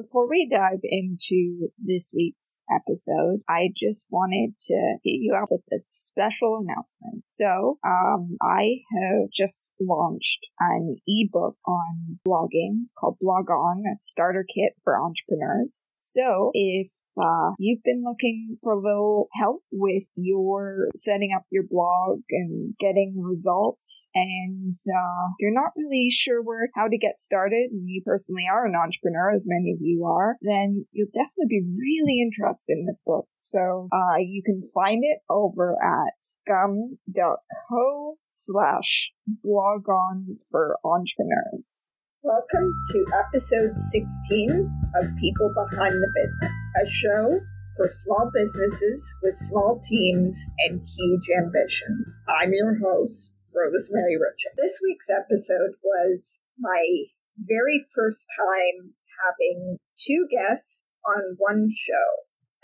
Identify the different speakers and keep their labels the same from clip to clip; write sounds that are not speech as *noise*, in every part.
Speaker 1: Before we dive into this week's episode, I just wanted to hit you out with a special announcement. So, um, I have just launched an ebook on blogging called Blog On, a starter kit for entrepreneurs. So, if uh, you've been looking for a little help with your setting up your blog and getting results, and uh, you're not really sure where how to get started, and you personally are an entrepreneur, as many of you are, then you'll definitely be really interested in this book. So uh, you can find it over at gum.co slash blog on for entrepreneurs.
Speaker 2: Welcome to episode 16 of People Behind the Business, a show for small businesses with small teams and huge ambition. I'm your host, Rosemary Richings. This week's episode was my very first time having two guests on one show,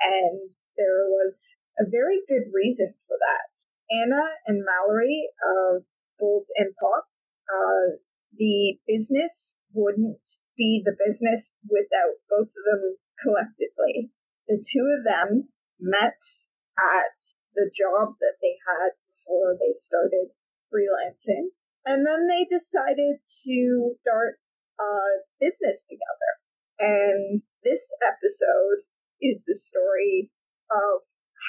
Speaker 2: and there was a very good reason for that. Anna and Mallory of Bold and Pop uh, the business wouldn't be the business without both of them collectively. The two of them met at the job that they had before they started freelancing. And then they decided to start a business together. And this episode is the story of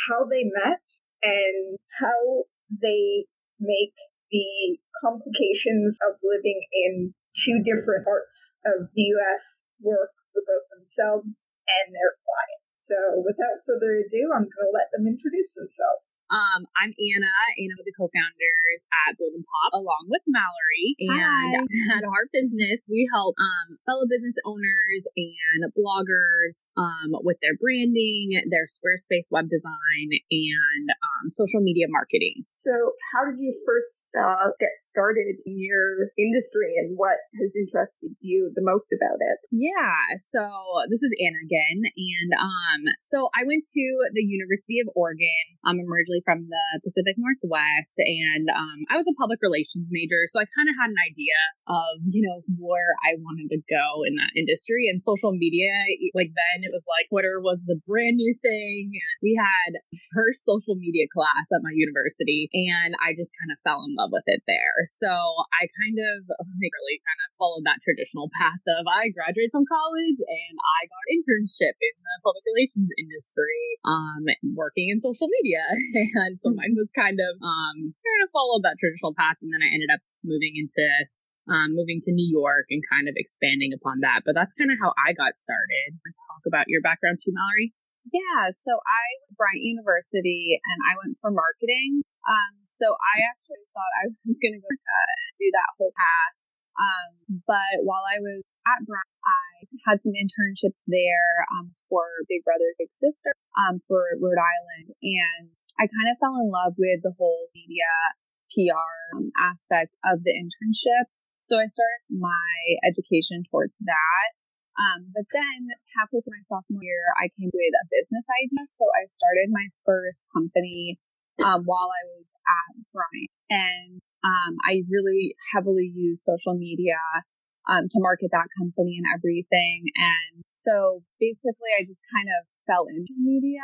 Speaker 2: how they met and how they make the complications of living in two different parts of the US work for both themselves and they're clients. So without further ado, I'm going to let them introduce themselves.
Speaker 3: Um, I'm Anna, Anna with the co-founders at Bold and Pop, along with Mallory. And Hi. at our business, we help um, fellow business owners and bloggers um, with their branding, their Squarespace web design, and um, social media marketing.
Speaker 1: So, how did you first uh, get started in your industry, and what has interested you the most about it?
Speaker 3: Yeah. So this is Anna again, and um, um, so I went to the University of Oregon. Um, I'm originally from the Pacific Northwest, and um, I was a public relations major, so I kind of had an idea of you know where I wanted to go in that industry. And social media, like then, it was like Twitter was the brand new thing. We had first social media class at my university, and I just kind of fell in love with it there. So I kind of *laughs* really kind of followed that traditional path of I graduated from college and I got an internship in the public relations communications industry, um, working in social media. *laughs* and so mine was kind of, um, kind of followed that traditional path. And then I ended up moving into, um, moving to New York and kind of expanding upon that. But that's kind of how I got started. Talk about your background too, Mallory.
Speaker 4: Yeah, so I went to Bryant University and I went for marketing. Um, so I actually thought I *laughs* was going to go uh, do that whole path. Um, but while I was at Bryant, I had some internships there um, for Big Brother's Big Sister um, for Rhode Island, and I kind of fell in love with the whole media PR um, aspect of the internship. So I started my education towards that. Um, but then halfway through my sophomore year, I came with a business idea. So I started my first company um, while I was at Bryant, and um, I really heavily used social media um, to market that company and everything. And so basically, I just kind of fell into media,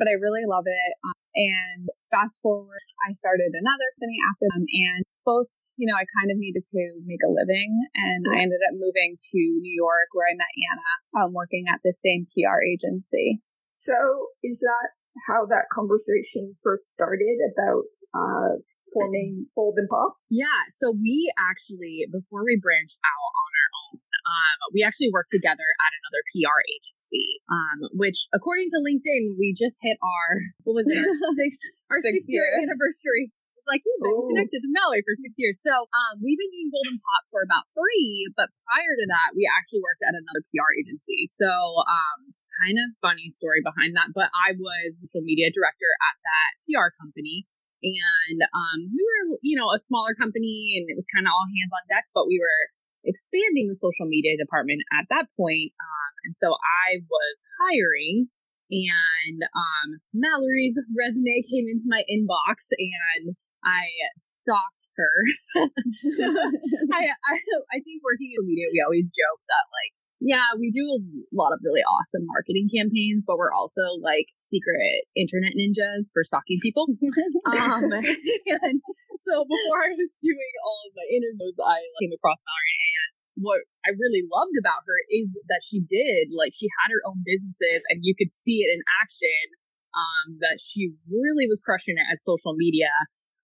Speaker 4: but I really love it. Um, and fast forward, I started another company after them, and both, you know, I kind of needed to make a living, and I ended up moving to New York where I met Anna, um, working at the same PR agency.
Speaker 1: So, is that how that conversation first started about uh, forming Bold and Pop?
Speaker 3: Yeah. So we actually, before we branched out on our own, um, we actually worked together at another PR agency, um, which according to LinkedIn, we just hit our, what was it, our *laughs* six, our six, six year, year anniversary. It's like you've been Ooh. connected to Mallory for six years. So um, we've been doing Bold and Pop for about three, but prior to that, we actually worked at another PR agency. So um, kind of funny story behind that, but I was social media director at that PR company. And um, we were, you know, a smaller company and it was kind of all hands on deck, but we were expanding the social media department at that point. Um, and so I was hiring and um, Mallory's resume came into my inbox and I stalked her. *laughs* *laughs* I, I, I think working in media, we always joke that like Yeah, we do a lot of really awesome marketing campaigns, but we're also like secret internet ninjas for stalking people. *laughs* um, and so before I was doing all of my interviews, I came across Mallory and what I really loved about her is that she did like she had her own businesses and you could see it in action. Um, that she really was crushing it at social media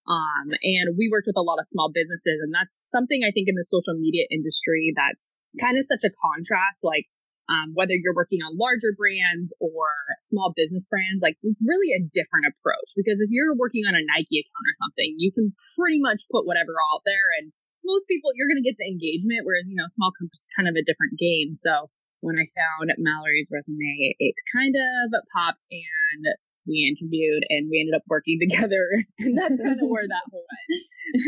Speaker 3: um, and we worked with a lot of small businesses, and that's something I think in the social media industry that's kind of such a contrast. Like, um, whether you're working on larger brands or small business brands, like it's really a different approach because if you're working on a Nike account or something, you can pretty much put whatever out there, and most people you're going to get the engagement, whereas you know small companies kind of a different game. So when I found Mallory's resume, it kind of popped and we interviewed and we ended up working *laughs* together. And that's kind of where that whole went.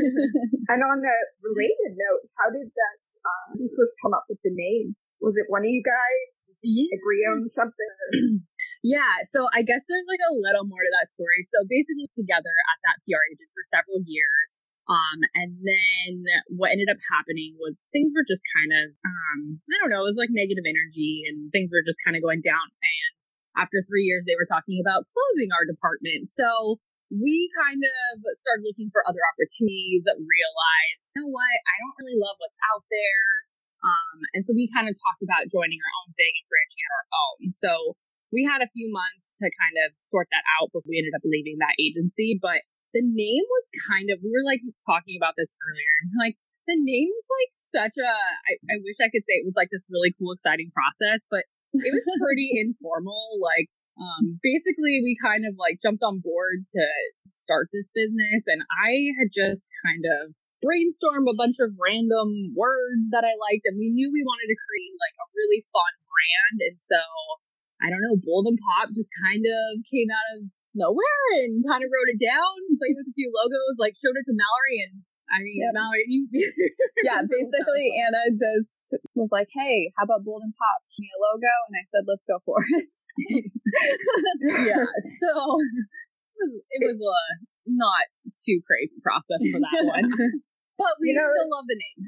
Speaker 3: *laughs*
Speaker 2: and on a related note, how did that uh, you first come up with the name? Was it one of you guys yeah. agree on something? *clears throat*
Speaker 3: yeah, so I guess there's like a little more to that story. So basically, together at that PR agent for several years, um, and then what ended up happening was things were just kind of, um, I don't know, it was like negative energy and things were just kind of going down. And after three years, they were talking about closing our department. So we kind of started looking for other opportunities, realized, you know what, I don't really love what's out there. Um, and so we kind of talked about joining our own thing and branching out our own. So we had a few months to kind of sort that out, but we ended up leaving that agency. But the name was kind of, we were like talking about this earlier. Like, the name is like such a, I, I wish I could say it was like this really cool, exciting process, but it was pretty informal. Like, um, basically, we kind of like jumped on board to start this business, and I had just kind of brainstormed a bunch of random words that I liked, and we knew we wanted to create like a really fun brand, and so I don't know, Bold and Pop just kind of came out of nowhere and kind of wrote it down, played with a few logos, like showed it to Mallory, and I mean, yep. You. *laughs*
Speaker 4: yeah, *laughs* basically, Anna just was like, "Hey, how about Bold and Pop? Give me a logo," and I said, "Let's go for it." *laughs*
Speaker 3: yeah, so it was it was a not too crazy process for that one. but we you know, still love the name.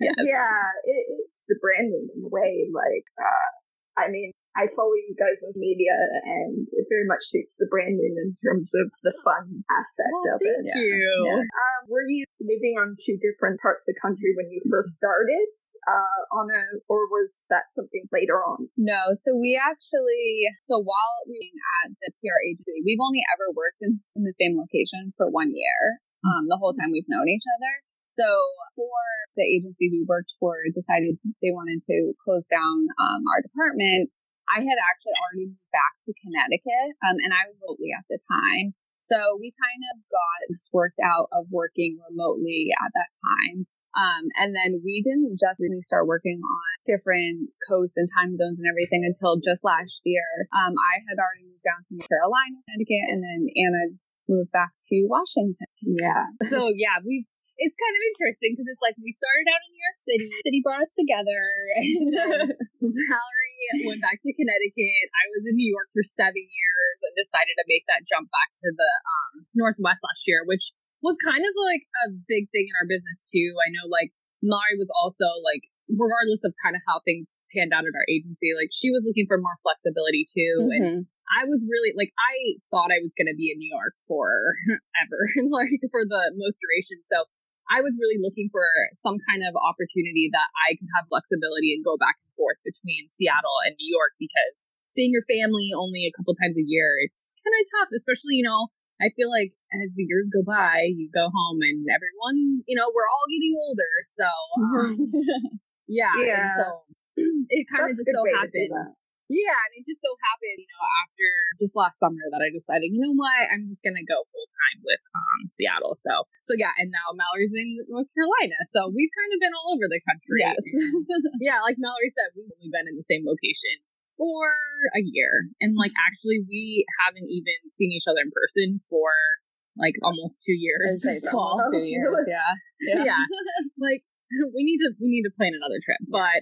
Speaker 2: yes. Yeah, it, it's the branding in a way. Like, uh, I mean, I follow you guys' as media and it very much suits the branding in terms of the fun aspect
Speaker 3: well,
Speaker 2: of it.
Speaker 3: Thank you. Yeah.
Speaker 2: Um, were you living on two different parts of the country when you first started uh, on a, or was that something later on?
Speaker 4: No, so we actually, so while being at the PR agency, we've only ever worked in, in the same location for one year. Um, the whole time we've known each other. So for the agency we worked for decided they wanted to close down um, our department, I had actually already moved back to Connecticut, um, and I was remotely at the time. So we kind of got this worked out of working remotely at that time. Um, and then we didn't just really start working on different coasts and time zones and everything until just last year. Um, I had already moved down to Carolina, Connecticut, and then Anna moved back to Washington.
Speaker 3: Yeah. So yeah, we've it's kind of interesting because it's like we started out in New York City. City brought us together, *laughs* and *laughs* *laughs* Mallory went back to Connecticut. I was in New York for seven years and decided to make that jump back to the um, Northwest last year, which was kind of like a big thing in our business too. I know like Mallory was also like, regardless of kind of how things panned out at our agency, like she was looking for more flexibility too, mm-hmm. and I was really like I thought I was going to be in New York forever, like for the most duration. So I was really looking for some kind of opportunity that I could have flexibility and go back and forth between Seattle and New York because seeing your family only a couple times a year, it's kind of tough, especially, you know, I feel like as the years go by, you go home and everyone's, you know, we're all getting older. So, um, *laughs* yeah. yeah. so *clears throat* it kind of just so happened. Yeah, and it just so happened, you know, after just last summer that I decided, you know what, I'm just gonna go full time with um Seattle. So so yeah, and now Mallory's in North Carolina. So we've kind of been all over the country.
Speaker 4: Yes. *laughs*
Speaker 3: yeah, like Mallory said, we've only been in the same location for a year. And like actually we haven't even seen each other in person for like almost two years
Speaker 4: this fall. Two years, *laughs* yeah.
Speaker 3: Yeah. yeah. like *laughs* we need to we need to plan another trip. But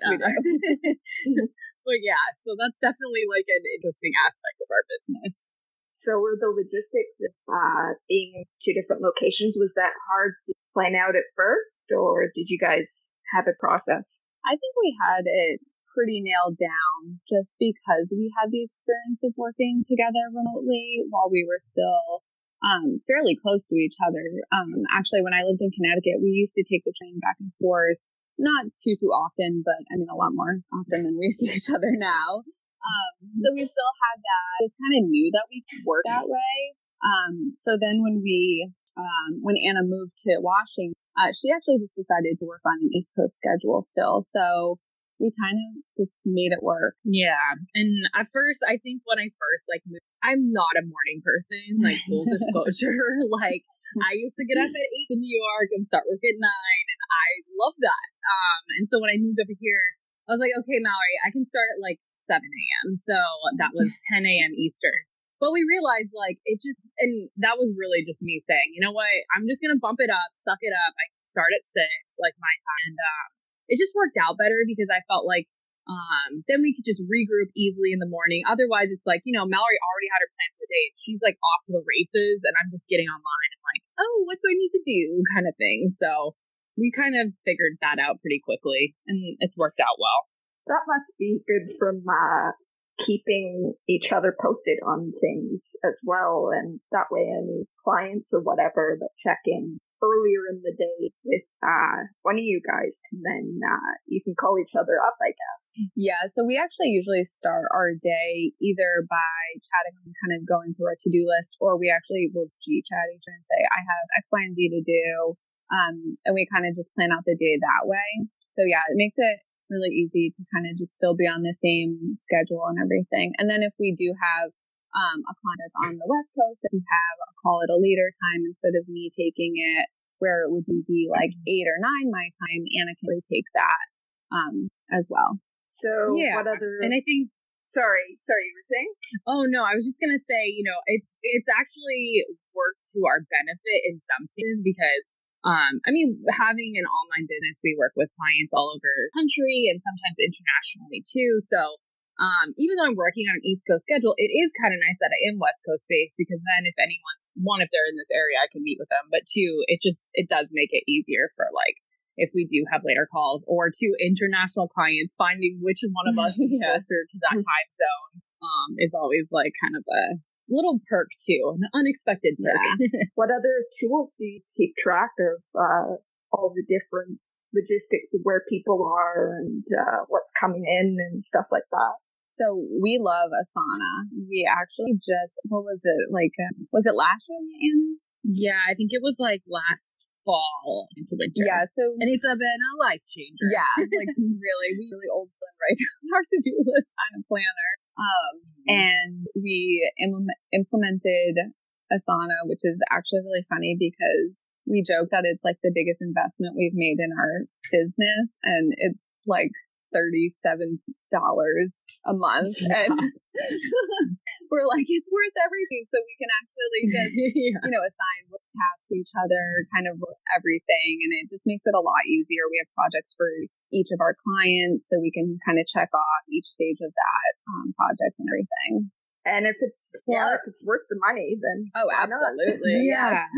Speaker 3: but yeah, so that's definitely like an interesting aspect of our business.
Speaker 2: So were the logistics of uh, being in two different locations, was that hard to plan out at first or did you guys have a process?
Speaker 4: I think we had it pretty nailed down just because we had the experience of working together remotely while we were still um, fairly close to each other. Um, actually, when I lived in Connecticut, we used to take the train back and forth, not too, too often, but I mean, a lot more often than we *laughs* see each other now. Um, so we still had that. Just kind of knew that we could work that way. Um, so then when we, um, when Anna moved to Washington, uh, she actually just decided to work on an East Coast schedule still. So we kind of just made it work.
Speaker 3: Yeah. And at first, I think when I first like moved, I'm not a morning person, like full *laughs* disclosure. *laughs* like I used to get up at eight in New York and start work at nine, and I love that. Um, and so when I moved over here, I was like, okay, Mallory, I can start at like 7 a.m. So that was *laughs* 10 a.m. Eastern. But we realized like it just, and that was really just me saying, you know what, I'm just to bump it up, suck it up. I start at six, like my time. And um, it just worked out better because I felt like um, then we could just regroup easily in the morning. Otherwise, it's like, you know, Mallory already had her plan for the day. She's like off to the races, and I'm just getting online and like, oh, what do I need to do kind of thing. So we kind of figured that out pretty quickly, and it's worked out well.
Speaker 1: That must be good from uh, keeping each other posted on things as well. And that way, any clients or whatever that check in earlier in the day with uh, one of you guys, and then uh, you can call each other up, I guess.
Speaker 4: Yeah, so we actually usually start our day either by chatting and kind of going through our to do list, or we actually will G chat each other and say, I have X, Y, and Z to do. Um, and we kind of just plan out the day that way. So yeah, it makes it really easy to kind of just still be on the same schedule and everything. And then if we do have um, a client on the West Coast, if we have, I'll call it a later time instead of me taking it, where it would be like eight or nine my time, and Anna can really take that um, as well.
Speaker 1: So
Speaker 3: yeah.
Speaker 1: what other?
Speaker 3: And I think
Speaker 1: sorry, sorry, you were saying?
Speaker 3: Oh no, I was just gonna say, you know, it's it's actually worked to our benefit in some stages because um, I mean, having an online business, we work with clients all over the country and sometimes internationally too. So um, even though I'm working on an East Coast schedule, it is kind of nice that I am West Coast based because then if anyone's one, if they're in this area, I can meet with them. But two, it just it does make it easier for like if we do have later calls or to international clients, finding which one of us is *laughs*
Speaker 4: Yeah.
Speaker 3: closer to that *laughs* time zone um, is always like kind of a little perk too, an unexpected perk. *laughs*
Speaker 1: What other tools do you use to keep track of uh, all the different logistics of where people are and uh, what's coming in and stuff like that?
Speaker 4: So we love Asana. We actually just, what was it? Like, uh, was it last year, Anna?
Speaker 3: yeah, I think it was like last fall into winter.
Speaker 4: Yeah. So
Speaker 3: And it's a been a life changer.
Speaker 4: Yeah, *laughs* like really, we really old school right down our to do list kind of planner. Um, and we Im- implemented Asana, which is actually really funny because we joke that it's like the biggest investment we've made in our business, and it's like thirty-seven dollars a month, *laughs*
Speaker 3: Yeah.
Speaker 4: and *laughs* we're like, it's worth everything, so we can actually *laughs* just
Speaker 3: yeah.
Speaker 4: you know, assign tasks to each other, kind of everything. And it just makes it a lot easier. We have projects for each of our clients, so we can kind of check off each stage of that um, project and everything.
Speaker 1: And if it's yeah, if it's worth the money, then
Speaker 4: Oh, absolutely.
Speaker 3: Yeah.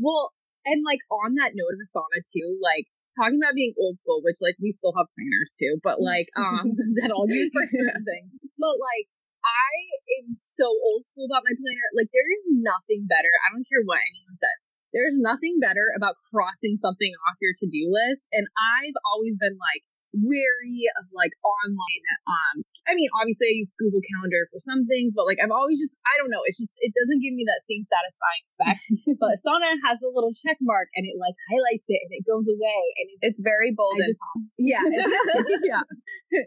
Speaker 3: well, and like on that note of Asana too, like talking about being old school, which like we still have planners too, but like um *laughs* *laughs* that I'll use for certain things. But like I am so old school about my planner. Like there is nothing better. I don't care what anyone says. There's nothing better about crossing something off your to-do list. And I've always been like wary of like online um I mean obviously I use Google Calendar for some things, but like I've always just I don't know, it's just it doesn't give me that same satisfying effect. *laughs* but Asana has a little check mark and it like highlights it and it goes away and it's
Speaker 4: It's very bold and
Speaker 3: just, *laughs* yeah, it's, *laughs* yeah,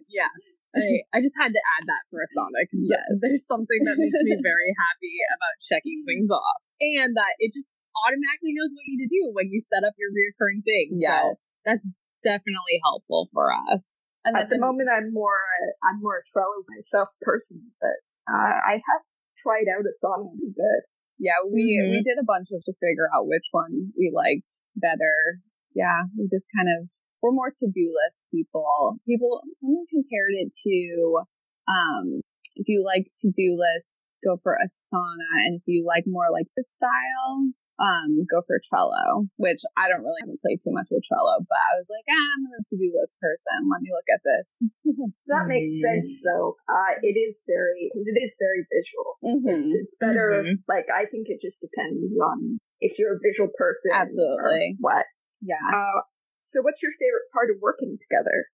Speaker 3: yeah. I, I just had to add that for Asana because uh, there's something that makes me very happy about checking things off, and that it just automatically knows what you need to do when you set up your reoccurring things.
Speaker 4: Yes.
Speaker 3: So that's definitely helpful for us.
Speaker 4: And
Speaker 1: At the moment, I'm more uh, I'm more a Trello myself person, but uh, I have tried out Asana pretty good.
Speaker 4: yeah, we
Speaker 3: Mhm.
Speaker 4: we did a bunch of to figure out which one we liked better. Yeah, we just kind of we're more to do list people. People someone compared it to um if you like to do list, go for Asana, and if you like more like the style, um, go for Trello, which I don't really haven't played too much with Trello, but I was like, ah, I'm a to-do list person. Let me look at this. *laughs*
Speaker 2: that makes sense though. Uh, it is very, because it is very visual. Mm-hmm. It's, it's better, mm-hmm. like, I think it just depends on if you're a visual person.
Speaker 4: Absolutely.
Speaker 2: what.
Speaker 4: Yeah.
Speaker 2: Uh, so what's your favorite part of working together?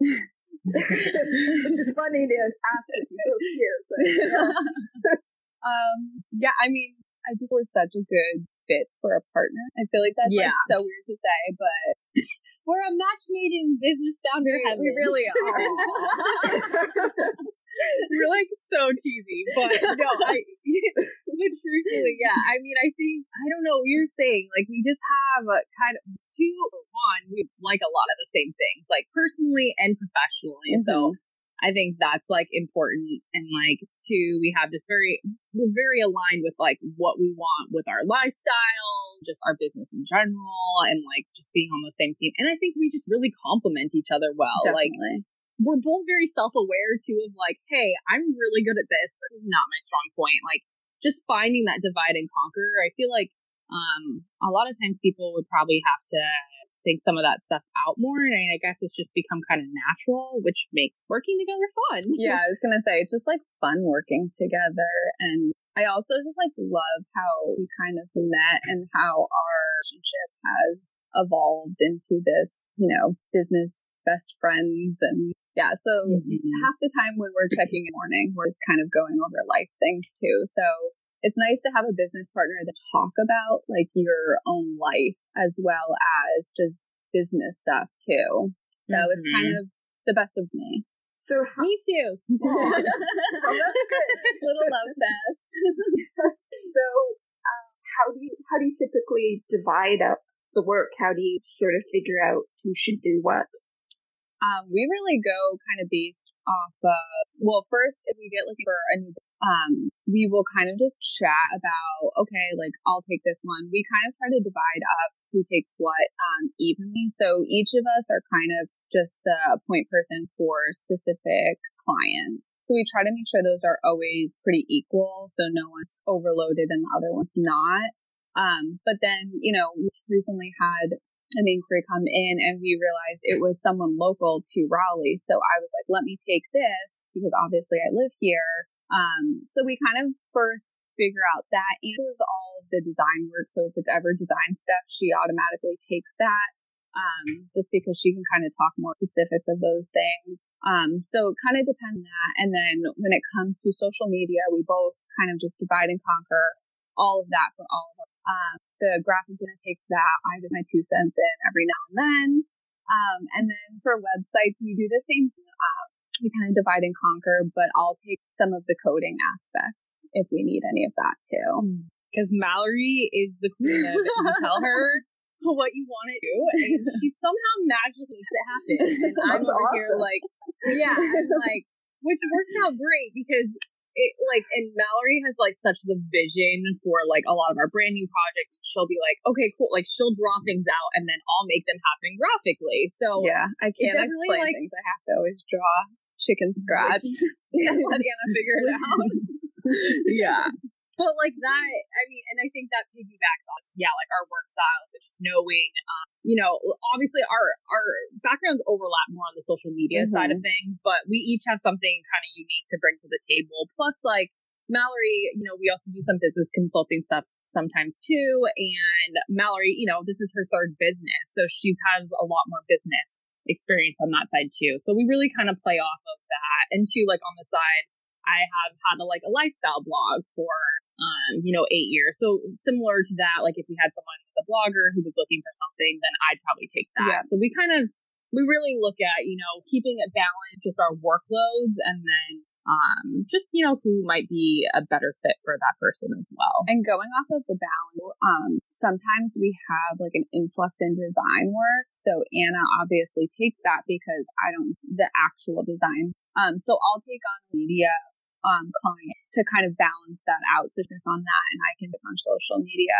Speaker 2: *laughs* Which is funny to ask if you both here, but
Speaker 4: yeah. *laughs* um, yeah, I mean, I think we're such a good fit for a partner. I feel like that's yeah. like so weird to say, but *laughs*
Speaker 3: we're a match made in business founder
Speaker 4: we, we really are. *laughs* *laughs*
Speaker 3: we're like so cheesy, but no, I. but truthfully, yeah. I mean, I think I don't know. what You're saying like we just have a kind of two one. We like a lot of the same things, like personally and professionally. Mm-hmm. So I think that's like important. And like, two, we have this very, we're very aligned with like what we want with our lifestyle, just our business in general, and like just being on the same team. And I think we just really complement each other well.
Speaker 4: Definitely.
Speaker 3: Like, we're both very self aware too of like, hey, I'm really good at this. This is not my strong point. Like, just finding that divide and conquer. I feel like um, a lot of times people would probably have to think some of that stuff out more. And I guess it's just become kind of natural, which makes working together fun. *laughs*
Speaker 4: yeah, I was going to say, it's just like fun working together. And I also just like love how we kind of met and how our relationship has evolved into this, you know, business best friends. And yeah, so mm-hmm. half the time when we're checking in the morning, we're just kind of going over life things too. So it's nice to have a business partner to talk about like your own life as well as just business stuff too. So mm-hmm. it's kind mm-hmm. of the best of me.
Speaker 2: So
Speaker 3: me too. *laughs* *laughs*
Speaker 2: well, that's good.
Speaker 4: Little love fest. *laughs*
Speaker 2: so um, how do you how do you typically divide up the work? How do you sort of figure out who should do what?
Speaker 4: Um, we really go kind of based off of well, first if we get looking for a new um, we will kind of just chat about, okay, like I'll take this one. We kind of try to divide up who takes what um, evenly. So each of us are kind of just the point person for specific clients. So we try to make sure those are always pretty equal. So no one's overloaded and the other one's not. Um, but then, you know, we recently had an inquiry come in and we realized it was someone local to Raleigh. So I was like, let me take this because obviously I live here. Um, so we kind of first figure out that and does all of the design work. So if it's ever design stuff, she automatically takes that. Um, just because she can kind of talk more specifics of those things. Um, so it kind of depends on that. And then when it comes to social media, we both kind of just divide and conquer all of that for all of us. Um, the graphic designer takes that. I just my two cents in every now and then. Um, and then for websites, you do the same. Um, we kind of divide and conquer, but I'll take some of the coding aspects if we need any of that too.
Speaker 3: Because hmm. Mallory is the queen of it. You tell her *laughs* what you want to do, and *laughs* she somehow magically makes it happen. And I'm over awesome. here like, yeah, I'm *laughs* like, which works out great because it like and Mallory has like such the vision for like a lot of our branding projects. She'll be like, okay, cool. Like she'll draw things out and then I'll make them happen graphically. So
Speaker 4: yeah, I can't explain like, things. I have to always draw chicken scratch. *laughs*
Speaker 3: Let *laughs* Anna figure it *laughs* out. yeah. But like that, I mean, and I think that piggybacks on, yeah, like our work styles and just knowing, um, you know, obviously our our backgrounds overlap more on the social media mm-hmm. side of things, but we each have something kind of unique to bring to the table. Plus, like Mallory, you know, we also do some business consulting stuff sometimes too. And Mallory, you know, this is her third business, so she has a lot more business experience on that side too. So we really kind of play off of that. And two, like on the side, I have had a, like a lifestyle blog for, um, you know, eight years. So similar to that, like if we had someone with a blogger who was looking for something, then I'd probably take that. Yeah. So we kind of, we really look at, you know, keeping it balanced, just our workloads and then um, just you know who might be a better fit for that person as well.
Speaker 4: And going off of the balance, um, sometimes we have like an influx in design work. So Anna obviously takes that because I don't the actual design. Um, so I'll take on media um clients to kind of balance that out. So just on that, and I can just on social media.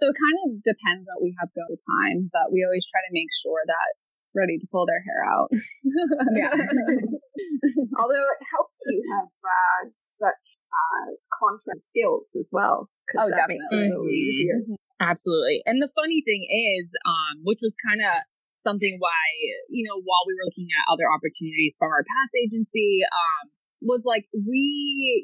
Speaker 4: So it kind of depends what we have go time, but we always try to make sure that ready to pull their hair out. *laughs*
Speaker 2: yeah. *laughs* Although it helps you have uh, such uh, content skills as well,
Speaker 4: Oh,
Speaker 1: that makes it a little
Speaker 3: definitely.
Speaker 1: easier.
Speaker 3: Absolutely. And the funny thing is, um, which was kind of something why, you know, while we were looking at other opportunities from our past agency, um, was like we,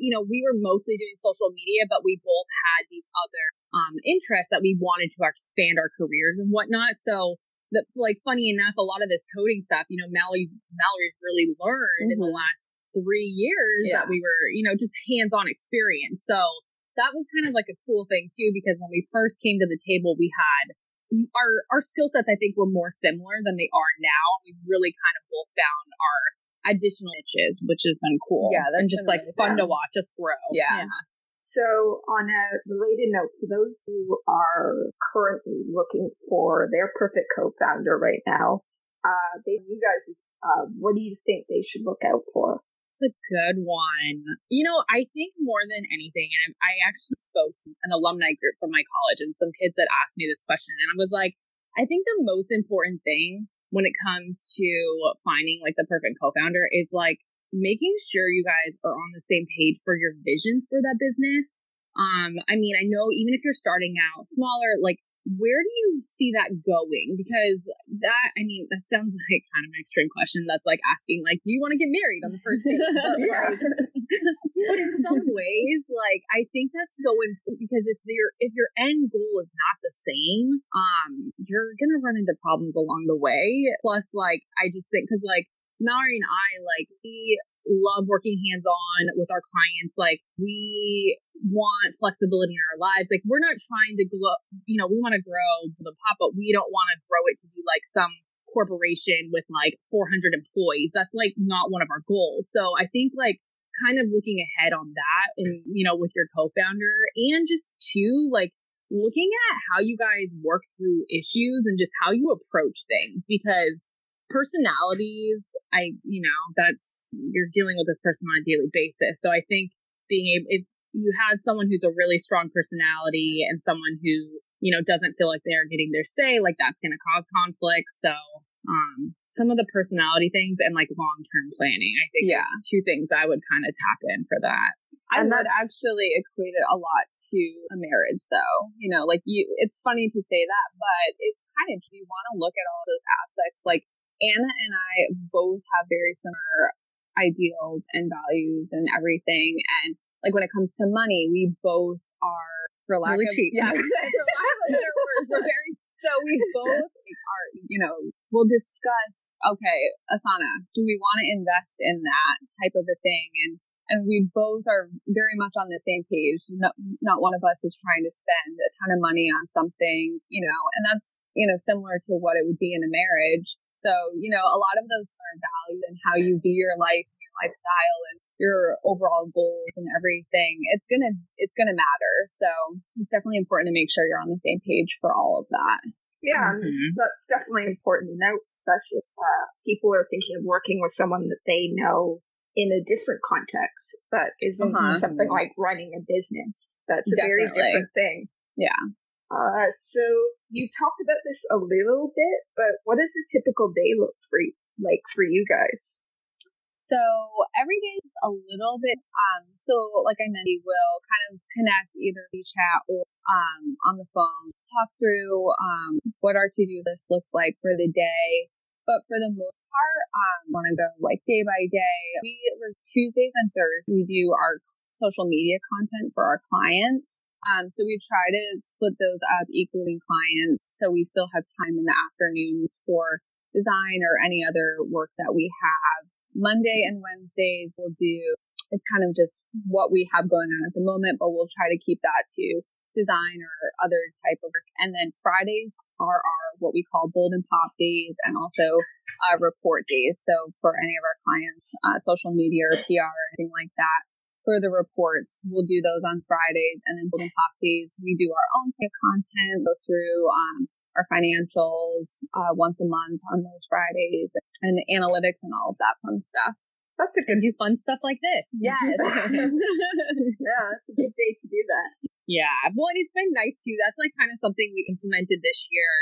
Speaker 3: you know, we were mostly doing social media, but we both had these other um, interests that we wanted to expand our careers and whatnot. So, the, like, funny enough, a lot of this coding stuff, you know, Mallory's Mallory's really learned in the
Speaker 4: Mhm.
Speaker 3: last three years
Speaker 4: Yeah.
Speaker 3: that we were, you know, just hands-on experience. So that was kind of like a cool thing too, because when we first came to the table, we had our our skill sets. I think were more similar than they are now. We really kind of both found our additional niches, which has been cool.
Speaker 4: Yeah, that's
Speaker 3: and just like
Speaker 4: really
Speaker 3: fun to watch us grow.
Speaker 4: Yeah.
Speaker 1: So, on a related note, for those who are currently looking for their perfect co-founder right now, uh, they, you guys, uh, what do you think they should look out for?
Speaker 3: It's a good one. You know, I think more than anything, and I actually spoke to an alumni group from my college and some kids that asked me this question, and I was like, I think the most important thing when it comes to finding like the perfect co-founder is like making sure you guys are on the same page for your visions for that business. Um, I mean, I know even if you're starting out smaller, like where do you see that going? Because that, I mean, that sounds *laughs* like kind of an extreme question. That's like asking, like, do you want to get married on the first date? *laughs* But, like, *laughs* but in some ways, like, I think that's so important because if your if your end goal is not the same, um, you're gonna run into problems along the way. Plus, like, I just think because like Mallory and I, like, we love working hands on with our clients. Like, we want flexibility in our lives. Like, we're not trying to grow, you know, we want to grow the pop, but we don't want to grow it to be like some corporation with like 400 employees. That's like not one of our goals. So I think like kind of looking ahead on that and, you know, with your co-founder and just two, like looking at how you guys work through issues and just how you approach things because personalities, I, you know, that's, you're dealing with this person on a daily basis. So I think being able, if you had someone who's a really strong personality and someone who, you know, doesn't feel like they're getting their say, like that's going to cause conflict. So, um, some of the personality things and like long term planning, I think,
Speaker 4: Yeah.
Speaker 3: is two things I would kind of tap in for that.
Speaker 4: I
Speaker 1: And
Speaker 4: would actually equate it a lot to a marriage, though. You know, like you, it's funny to say that, but it's kind of, you want to look at all those aspects. Like Anna and I both have very similar ideals and values and everything. And like when it comes to money, we both are, for lack
Speaker 3: Really
Speaker 4: of,
Speaker 3: cheap.
Speaker 4: yeah, *laughs* for lack of a better word, we're very, so we both are, you know, we'll discuss, okay, Asana, do we want to invest in that type of a thing? And and we both are very much on the same page. Not, not one of us is trying to spend a ton of money on something, you know, and that's, you know, similar to what it would be in a marriage. So, you know, a lot of those are valued and how you view your life, your lifestyle and your overall goals and everything. It's going to, it's going to matter. So it's definitely important to make sure you're on the same page for all of that.
Speaker 1: Yeah, and
Speaker 3: Mhm.
Speaker 1: that's definitely important to note, especially if uh, people are thinking of working with someone that they know in a different context that isn't
Speaker 4: Uh-huh.
Speaker 1: something like running a business. That's a very different thing.
Speaker 4: Yeah.
Speaker 1: Uh, so you talked about this a little bit, but what does a typical day look for you, like for you guys?
Speaker 4: So every day is a little bit. Um, so like I mentioned, we'll kind of connect either via chat or um, on the phone, talk through um, what our to do list looks like for the day. But for the most part, um, want to go like day by day. We Tuesdays and Thursdays we do our social media content for our clients. Um, so we try to split those up equally clients, so we still have time in the afternoons for design or any other work that we have. Monday and Wednesdays we'll do, it's kind of just what we have going on at the moment, but we'll try to keep that to design or other type of work. And then Fridays are our, what we call bold and pop days and also uh, report days. So for any of our clients, uh, social media or PR or anything like that, for the reports, we'll do those on Fridays and then bold and pop days. We do our own type of content, go through, um, our financials uh, once a month on those Fridays and analytics and all of that fun stuff.
Speaker 1: That's a good,
Speaker 3: do fun stuff like this. *laughs*
Speaker 4: Yes. *laughs*
Speaker 1: yeah, that's a good day to do that.
Speaker 3: Yeah. Well, and it's been nice too. That's like kind of something we implemented this year.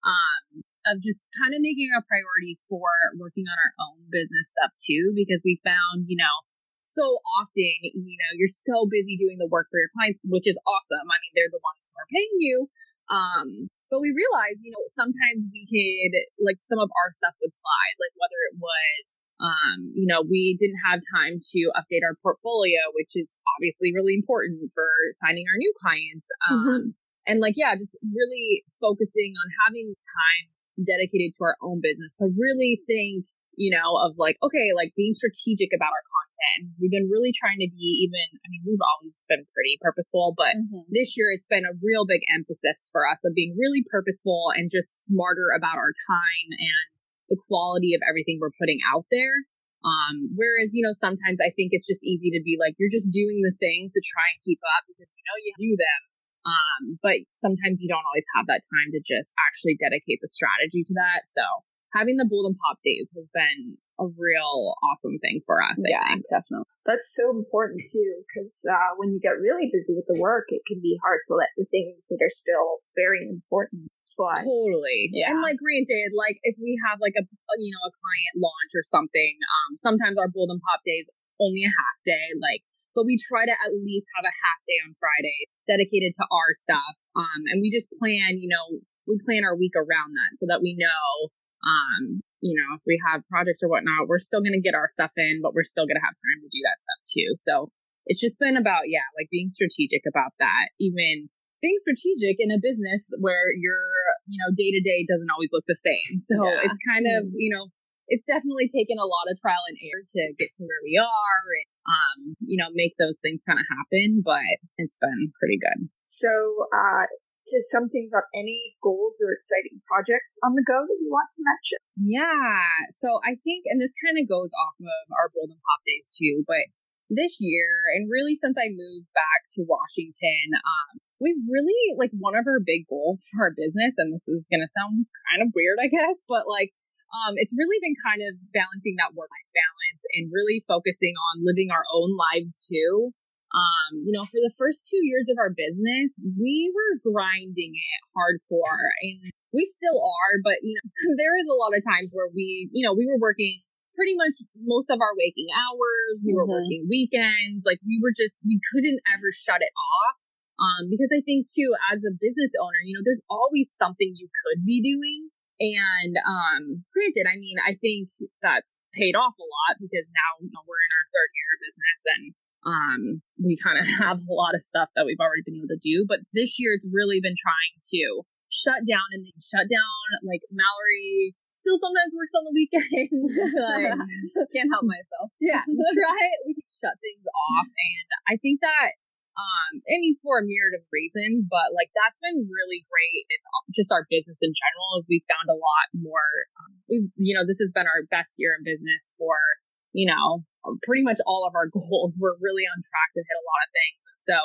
Speaker 3: Um, of just kind of making a priority for working on our own business stuff too, because we found, you know, so often, you know, you're so busy doing the work for your clients, which is awesome. I mean, they're the ones who are paying you. Um, but we realized, you know, sometimes we could, like, some of our stuff would slide, like whether it was, um, you know, we didn't have time to update our portfolio, which is obviously really important for signing our new clients. Um, mm-hmm. and like, yeah, just really focusing on having this time dedicated to our own business to really think you know, of like, okay, like being strategic about our content. We've been really trying to be even, I mean, we've always been pretty purposeful, but mm-hmm. this year it's been a real big emphasis for us of being really purposeful and just smarter about our time and the quality of everything we're putting out there. Um, whereas, you know, sometimes I think it's just easy to be like, you're just doing the things to try and keep up because you know you do them. Um, but sometimes you don't always have that time to just actually dedicate the strategy to that. So having the Bold and Pop days has been a real awesome thing for us. I
Speaker 4: yeah,
Speaker 3: think.
Speaker 4: definitely.
Speaker 1: That's so important too, because uh, when you get really busy with the work, it can be hard to let the things that are still very important slide.
Speaker 3: Totally. Yeah. And like, granted, like if we have like a you know a client launch or something, um, sometimes our Bold and Pop days only a half day, like. But we try to at least have a half day on Friday dedicated to our stuff. Um, and we just plan, you know, we plan our week around that so that we know um, you know, if we have projects or whatnot, we're still going to get our stuff in, but we're still going to have time to do that stuff too. So it's just been about, yeah, like being strategic about that. Even being strategic in a business where your, you know, day to day doesn't always look the same. So yeah. it's kind of, mm-hmm. you know, it's definitely taken a lot of trial and error to get to where we are and, um, you know, make those things kind of happen, but it's been pretty good.
Speaker 1: So, uh, to sum things up, any goals or exciting projects on the go that you want to mention?
Speaker 3: Yeah. So I think, and this kind of goes off of our Bold and Pop days too, but this year, and really since I moved back to Washington, um, we've really, like, one of our big goals for our business, and this is going to sound kind of weird, I guess, but like, um, it's really been kind of balancing that work life balance and really focusing on living our own lives too. Um, you know, for the first two years of our business, we were grinding it hardcore and we still are, but you know, *laughs* there is a lot of times where we, you know, we were working pretty much most of our waking hours. We were mm-hmm. working weekends. Like we were just, we couldn't ever shut it off. Um, because I think too, as a business owner, you know, there's always something you could be doing. And um, granted, I mean, I think that's paid off a lot because now you know, we're in our third year of business and um, we kind of *laughs* have a lot of stuff that we've already been able to do. But this year, it's really been trying to shut down and then shut down. Like Mallory still sometimes works on the weekends. *laughs* like, *laughs*
Speaker 4: can't help myself.
Speaker 3: Yeah, try it. We can shut things off, and I think that. Um, I mean, for a myriad of reasons, but like that's been really great. In just our business in general, as we found a lot more. Um, we, you know, this has been our best year in business for you know, pretty much all of our *laughs* goals. We're really on track to hit a lot of things. And so,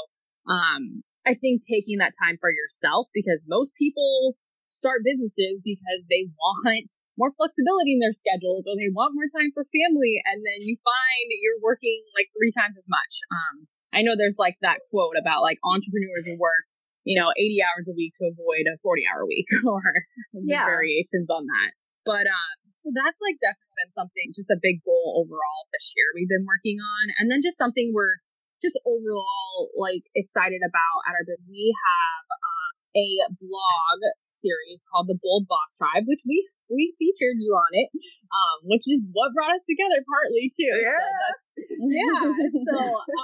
Speaker 3: um, I think taking that time for yourself because most people start businesses because they want more flexibility in their schedules or they want more time for family. And then you find you're working like three times as much. Um, I know there's like that quote about like entrepreneurs who work, you know, 80 hours a week to avoid a 40 hour week *laughs* or yeah. variations on that. But, um, so that's like definitely been something, just a big goal overall this year we've been working on. And then just something we're just overall like excited about at our business. We have um, a blog series called the Bold Boss Tribe, which we we featured you on it, um, which is what brought us together partly too.
Speaker 1: Yeah,
Speaker 3: so yeah. so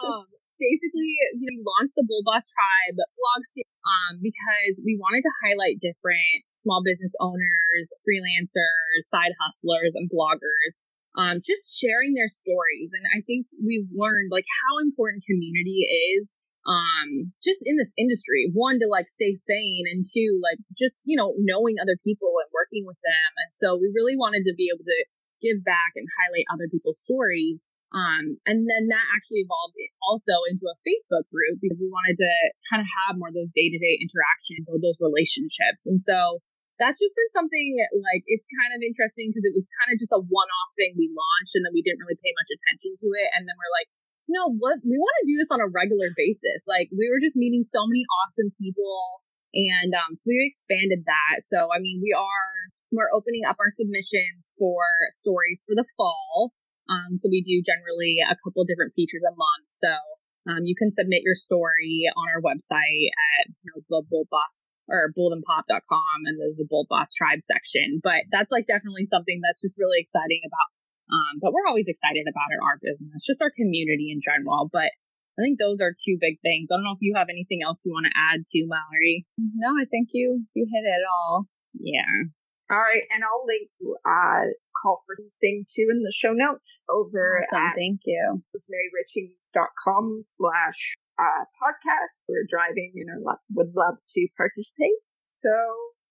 Speaker 3: um, basically, we launched the Bold Boss Tribe blog series um, because we wanted to highlight different small business owners, freelancers, side hustlers, and bloggers. Um, just sharing their stories. And I think we've learned like how important community is um just in this industry one to like stay sane and two like just you know knowing other people and working with them and so we really wanted to be able to give back and highlight other people's stories um, and then that actually evolved also into a Facebook group because we wanted to kind of have more of those day to day interaction, build those relationships. And so that's just been something like it's kind of interesting because it was kind of just a one off thing we launched and then we didn't really pay much attention to it. And then we're like, no, what we want to do this on a regular basis. Like we were just meeting so many awesome people. And um, so we expanded that. So, I mean, we are, we're opening up our submissions for stories for the fall. Um, so we do generally a couple different features a month. So um, you can submit your story on our website at you know, the Bold Boss or boldandpop.com and there's a Bold Boss Tribe section. But that's like definitely something that's just really exciting about. Um, but we're always excited about in our business, just our community in general. But I think those are two big things. I don't know if you have anything else you want to add to Mallory.
Speaker 4: No, I think you you hit it all.
Speaker 3: Yeah.
Speaker 1: All right, and I'll link uh call for thing too in the show notes over
Speaker 4: Awesome.
Speaker 1: at
Speaker 4: Thank you.
Speaker 1: rosemaryrichings.com slash uh podcast. We're driving and I lo- would love to participate. So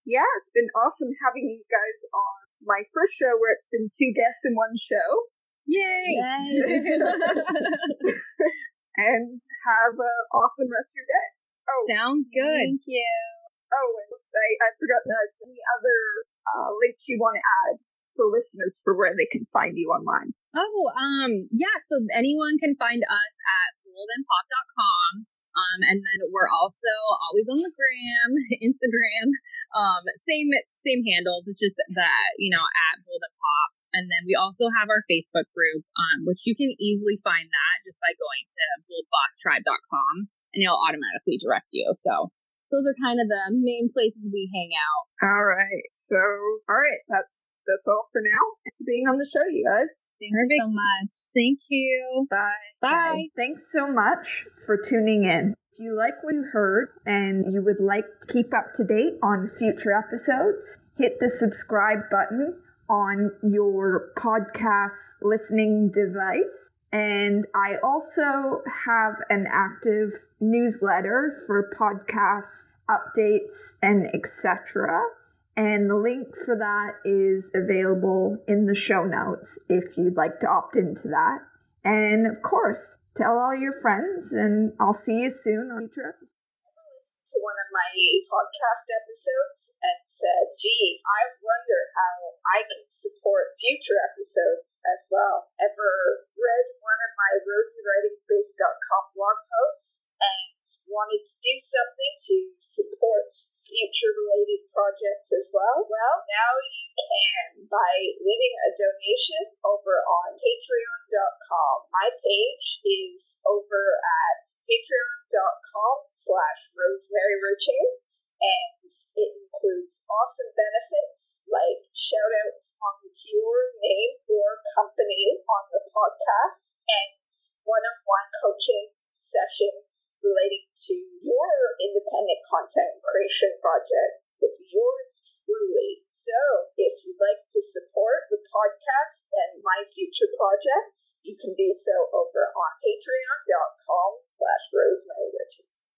Speaker 1: yeah, it's been awesome having you guys on my first show where it's been two guests in one show.
Speaker 3: Yay! *laughs*
Speaker 1: and have an awesome rest of your day. Oh,
Speaker 3: Sounds good.
Speaker 4: Thank you.
Speaker 1: oh, and let's say I forgot to add any other uh, links you want to add for listeners for where they can find you online.
Speaker 3: Oh, um, yeah. So anyone can find us at boldandpop.com. Um, and then we're also always on the gram, *laughs* Instagram, um, same, same handles. It's just that, you know, at bold and pop. And then we also have our Facebook group, um, which you can easily find that just by going to boldbosstribe.com and it'll automatically direct you. So those are kind of the main places we hang out.
Speaker 1: All right. So, all right. That's that's all for now. Thanks for being on the show, you guys.
Speaker 4: Thank you so much.
Speaker 3: Thank you.
Speaker 1: Bye.
Speaker 3: Bye.
Speaker 2: Thanks so much for tuning in. If you like what you heard and you would like to keep up to date on future episodes, hit the subscribe button on your podcast listening device. And I also have an active newsletter for podcasts, updates, and etc. And the link for that is available in the show notes if you'd like to opt into that. And of course, tell all your friends, and I'll see you soon on future episodes. To one of my podcast episodes and said, gee, I wonder how I can support future episodes as well. Ever read one of my rosiewritingspace.com blog posts and wanted to do something to support future related projects as well? Well, now you can by leaving a donation over on patreon.com. My page is over at patreon.com slash rosemary richings and it includes awesome benefits like shout outs on your name or company on the podcast and one-on-one coaching sessions relating to your independent content creation projects with yours truly. So, if you'd like to support the podcast and my future projects, you can do so over on patreon.com slash rosemary.